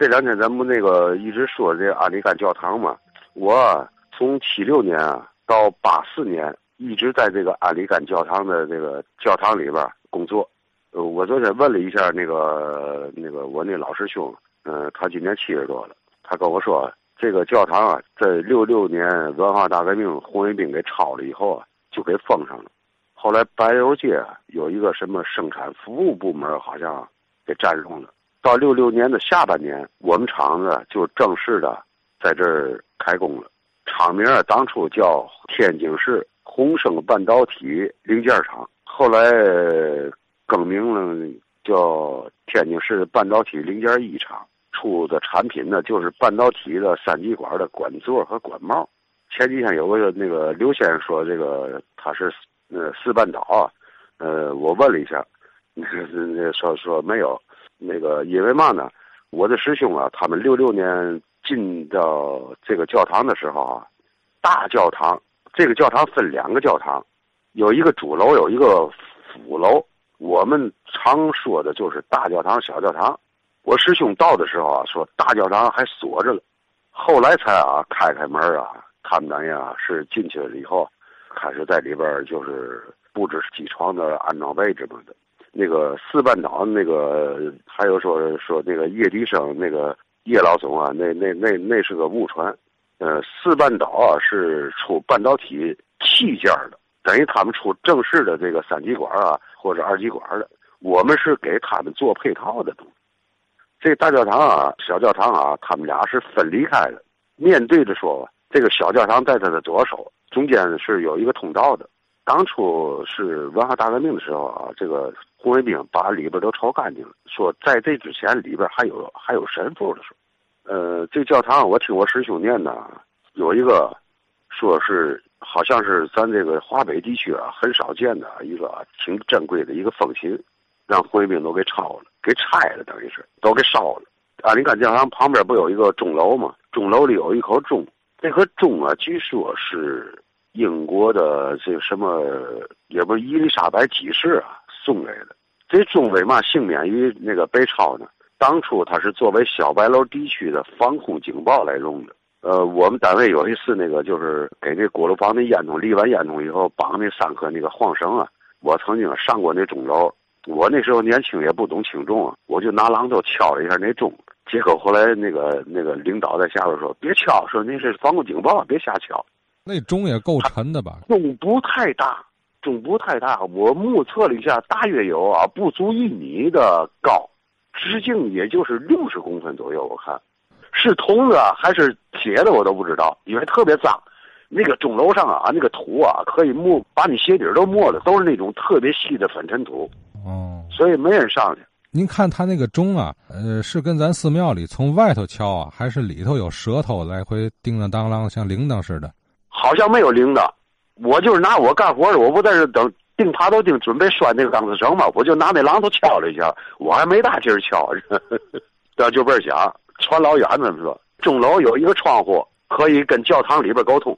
这两天咱们那个一直说这安里干教堂嘛，我从七六年啊到八四年一直在这个安里干教堂的这个教堂里边工作。呃，我昨天问了一下那个那个我那老师兄，嗯，他今年七十多了，他跟我说，这个教堂啊，在六六年文化大革命红卫兵给抄了以后啊，就给封上了。后来白油街有一个什么生产服务部门，好像给占用了。到六六年的下半年，我们厂子就正式的在这儿开工了。厂名啊，当初叫天津市宏升半导体零件厂，后来更名了叫天津市半导体零件一厂。出的产品呢，就是半导体的三极管的管座和管帽。前几天有个那个刘先生说，这个他是呃四半岛啊，呃，我问了一下，那个那说说没有。那个因为嘛呢？我的师兄啊，他们六六年进到这个教堂的时候啊，大教堂这个教堂分两个教堂，有一个主楼，有一个辅楼。我们常说的就是大教堂、小教堂。我师兄到的时候啊，说大教堂还锁着了，后来才啊开开门啊，他们等于啊是进去了以后，开始在里边就是布置机床的安装位置么的。那个四半岛那个，还有说说那个叶迪生那个叶老总啊，那那那那是个误传。呃，四半岛啊是出半导体器件的，等于他们出正式的这个三极管啊或者二极管的，我们是给他们做配套的东西。这大教堂啊，小教堂啊，他们俩是分离开的。面对着说吧，这个小教堂在他的左手，中间是有一个通道的。当初是文化大革命的时候啊，这个。红卫兵把里边都抄干净了，说在这之前里边还有还有神父的说，呃，这教堂我听我师兄念的，有一个说是好像是咱这个华北地区啊很少见的一个挺珍贵的一个风琴，让红卫兵都给抄了，给拆了，等于是都给烧了。安里干教堂旁边不有一个钟楼吗？钟楼里有一口钟，这颗钟啊，据说是英国的这什么，也不是伊丽莎白几世啊。送给的，这钟为嘛幸免于那个被抄呢？当初它是作为小白楼地区的防空警报来用的。呃，我们单位有一次那个就是给那锅炉房那烟囱立完烟囱以后，绑那三颗那个晃绳啊。我曾经上过那钟楼，我那时候年轻也不懂轻重啊，我就拿榔头敲了一下那钟，结果后来那个那个领导在下边说：“别敲，说那是防空警报，别瞎敲。”那钟也够沉的吧？钟不太大。钟不太大，我目测了一下，大约有啊不足一米的高，直径也就是六十公分左右。我看，是铜的还是铁的，我都不知道，因为特别脏。那个钟楼上啊，那个土啊，可以没把你鞋底都没了，都是那种特别细的粉尘土。哦，所以没人上去。您看他那个钟啊，呃，是跟咱寺庙里从外头敲啊，还是里头有舌头来回叮当当啷，像铃铛似的？好像没有铃铛。我就是拿我干活的，我不在这等钉爬头钉，准备拴那个钢丝绳嘛，我就拿那榔头敲了一下，我还没大劲儿敲，这就倍儿响，传老远了。说钟楼有一个窗户，可以跟教堂里边沟通，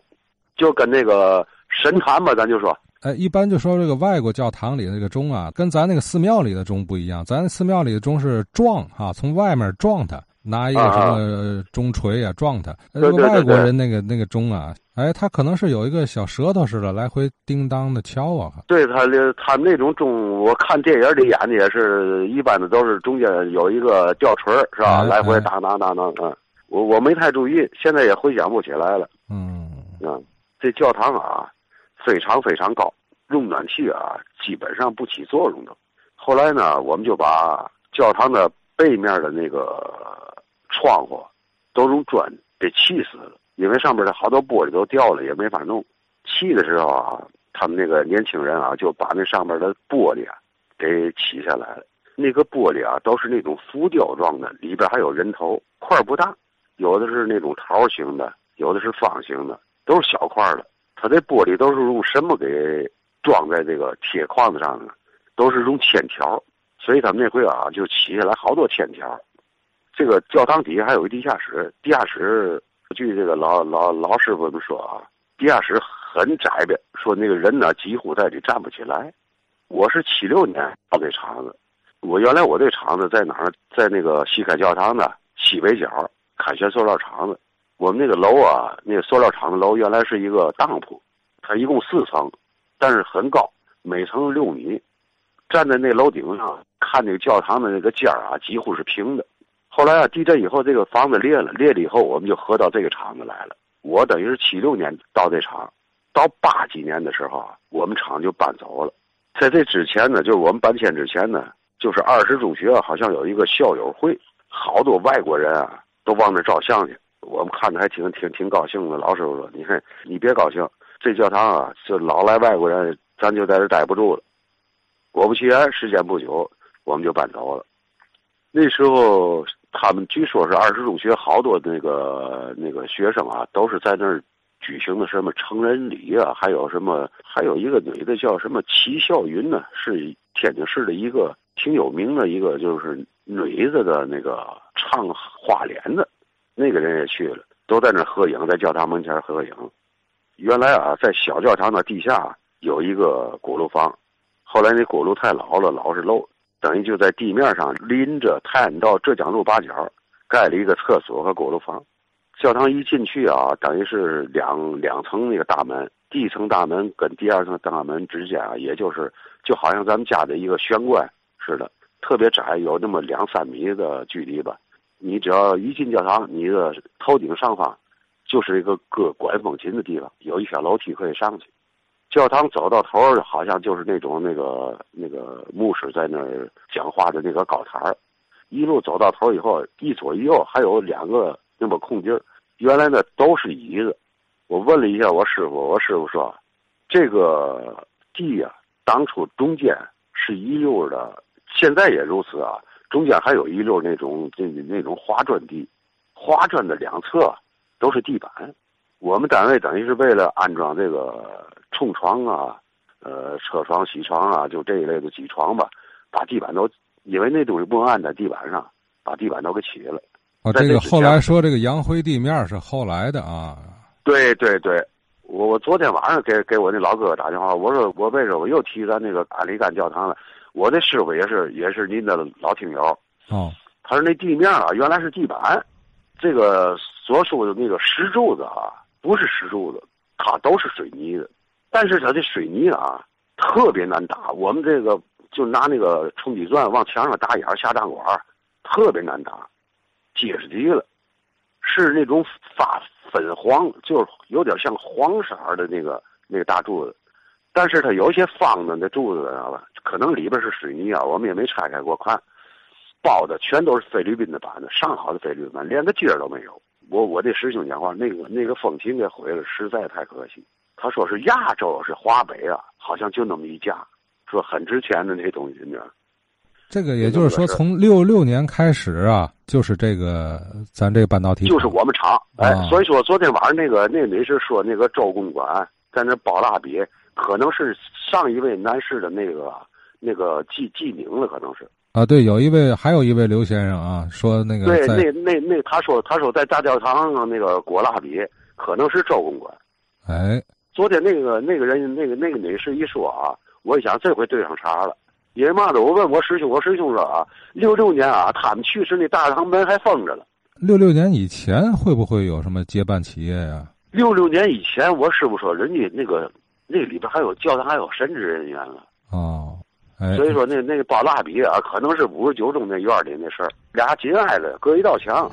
就跟那个神坛吧，咱就说。哎，一般就说这个外国教堂里那个钟啊，跟咱那个寺庙里的钟不一样，咱寺庙里的钟是撞哈，从外面撞它。拿一个什么钟锤啊撞它，那个外国人那个那个钟啊，哎，他可能是有一个小舌头似的来回叮当的敲啊。对他的他那种钟，我看电影里演的也是一般的，都是中间有一个吊锤是吧？来回当当当当啊。我我没太注意，现在也回想不起来了。嗯啊，这教堂啊，非常非常高，用暖气啊基本上不起作用的。后来呢，我们就把教堂的背面的那个。窗户都用砖给砌死了，因为上边的好多玻璃都掉了，也没法弄。砌的时候啊，他们那个年轻人啊，就把那上面的玻璃啊给砌下来了。那个玻璃啊，都是那种浮雕状的，里边还有人头，块不大，有的是那种桃形的，有的是方形的，都是小块的。它这玻璃都是用什么给装在这个铁框子上的？都是用铅条，所以他们那回啊，就砌下来好多铅条。这个教堂底下还有一地下室，地下室据这个老老老师傅们说啊，地下室很窄的，说那个人呢几乎在里站不起来。我是七六年到这厂子，我原来我这厂子在哪儿？在那个西开教堂的西北角开旋塑料厂子。我们那个楼啊，那个塑料厂的楼原来是一个当铺，它一共四层，但是很高，每层六米。站在那楼顶上看那个教堂的那个尖儿啊，几乎是平的。后来啊，地震以后，这个房子裂了，裂了以后，我们就合到这个厂子来了。我等于是七六年到这厂，到八几年的时候啊，我们厂就搬走了。在这之前呢，就是我们搬迁之前呢，就是二十中学好像有一个校友会，好多外国人啊都往那照相去。我们看着还挺挺挺高兴的。老师傅说：“你看，你别高兴，这教堂啊，就老来外国人，咱就在这待不住了。”果不其然，时间不久，我们就搬走了。那时候，他们据说是二十中学好多那个那个学生啊，都是在那儿举行的什么成人礼啊，还有什么，还有一个女的叫什么齐笑云呢，是天津市的一个挺有名的一个就是女子的那个唱花脸的，那个人也去了，都在那合影，在教堂门前合影。原来啊，在小教堂的地下有一个锅炉房。后来那锅炉太老了，老是漏，等于就在地面上临着泰安道浙江路八角盖了一个厕所和锅炉房。教堂一进去啊，等于是两两层那个大门，第一层大门跟第二层大门之间啊，也就是就好像咱们家的一个玄关似的，特别窄，有那么两三米的距离吧。你只要一进教堂，你的头顶上方就是一个搁管风琴的地方，有一条楼梯可以上去。教堂走到头儿，好像就是那种那个那个牧师在那儿讲话的那个高台儿，一路走到头以后，一左一右还有两个那么空地儿，原来呢都是椅子。我问了一下我师傅，我师傅说，这个地呀，当初中间是一溜的，现在也如此啊，中间还有一溜那种那那种花砖地，花砖的两侧都是地板。我们单位等于是为了安装这个。冲床啊，呃，车床、铣床啊，就这一类的机床吧，把地板都因为那东西不能按在地板上，把地板都给起了。哦，这个后来说这个洋灰地面是后来的啊。对对对，我我昨天晚上给给我那老哥哥打电话，我说我为什么我又提咱那个阿里干教堂了？我的师傅也是也是您的老听友。哦。他说那地面啊原来是地板，这个所说的那个石柱子啊不是石柱子，它都是水泥的。但是它的水泥啊，特别难打。我们这个就拿那个冲击钻往墙上打眼下弹管，特别难打，结实极了。是那种发粉黄，就是有点像黄色的那个那个大柱子。但是它有些方的那柱子，知道吧？可能里边是水泥啊，我们也没拆开过看。包的全都是菲律宾的板子，上好的菲律宾板，连个尖儿都没有。我我这师兄讲话，那个那个风琴给毁了，实在太可惜。他说是亚洲是华北啊，好像就那么一家，说很值钱的那东西呢。这个也就是说，从六六年开始啊，就是这个咱这个半导体就是我们厂哎，所以说昨天晚上那个那女士说那个周公馆在那包蜡笔，可能是上一位男士的那个那个记记名了，可能是啊，对，有一位还有一位刘先生啊，说那个对那那那他说他说在大教堂上那个裹蜡笔，可能是周公馆，哎。昨天那个那个人那个那个女士一说啊，我一想这回对上茬了。因为嘛呢？我问我师兄，我师兄说啊，六六年啊，他们去世那大堂门还封着了。六六年以前会不会有什么接办企业呀？六六年以前，我师傅说人家那个那里边还有教堂，还有神职人员了。哦，所以说那那个包蜡笔啊，可能是五十九中那院里那事儿，俩紧挨着，隔一道墙。